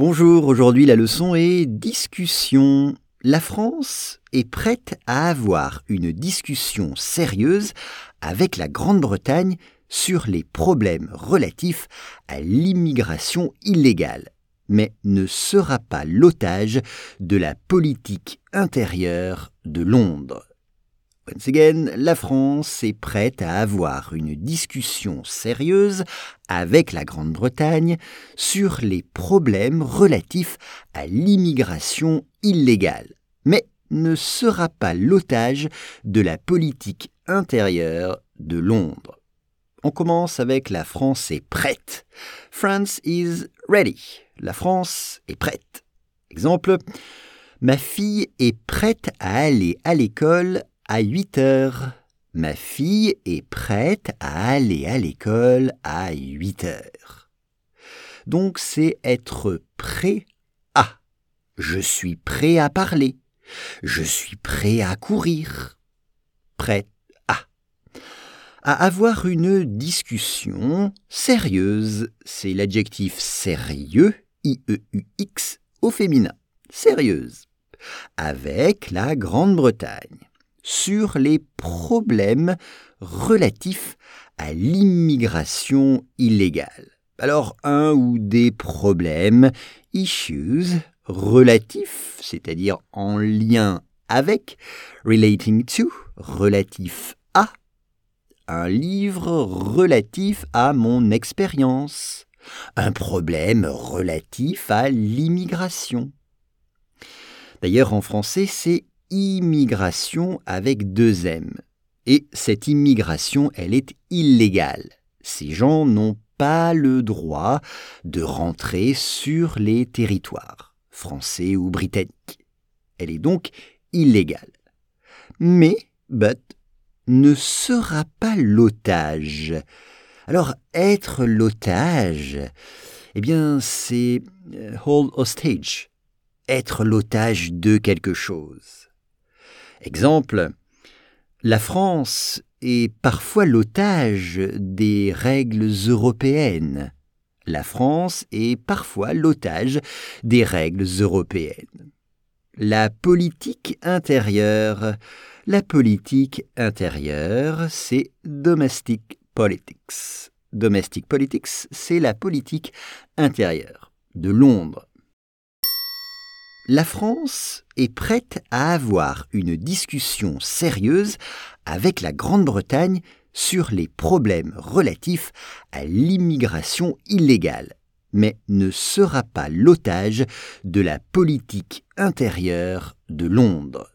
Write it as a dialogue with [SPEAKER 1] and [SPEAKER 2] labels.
[SPEAKER 1] Bonjour, aujourd'hui la leçon est discussion. La France est prête à avoir une discussion sérieuse avec la Grande-Bretagne sur les problèmes relatifs à l'immigration illégale, mais ne sera pas l'otage de la politique intérieure de Londres. Once again, la France est prête à avoir une discussion sérieuse avec la Grande-Bretagne sur les problèmes relatifs à l'immigration illégale, mais ne sera pas l'otage de la politique intérieure de Londres. On commence avec la France est prête. France is ready. La France est prête. Exemple, ma fille est prête à aller à l'école à 8 heures. Ma fille est prête à aller à l'école à 8 heures. Donc c'est être prêt à. Je suis prêt à parler. Je suis prêt à courir. Prêt à. À avoir une discussion sérieuse. C'est l'adjectif sérieux, I-E-U-X, au féminin. Sérieuse. Avec la Grande-Bretagne sur les problèmes relatifs à l'immigration illégale. Alors un ou des problèmes, issues, relatifs, c'est-à-dire en lien avec, relating to, relatif à, un livre relatif à mon expérience, un problème relatif à l'immigration. D'ailleurs, en français, c'est immigration avec deux M. Et cette immigration, elle est illégale. Ces gens n'ont pas le droit de rentrer sur les territoires, français ou britanniques. Elle est donc illégale. Mais, but, ne sera pas l'otage. Alors, être l'otage, eh bien, c'est euh, hold hostage, être l'otage de quelque chose. Exemple, la France est parfois l'otage des règles européennes. La France est parfois l'otage des règles européennes. La politique intérieure. La politique intérieure, c'est domestic politics. Domestic politics, c'est la politique intérieure de Londres la France est prête à avoir une discussion sérieuse avec la Grande-Bretagne sur les problèmes relatifs à l'immigration illégale, mais ne sera pas l'otage de la politique intérieure de Londres.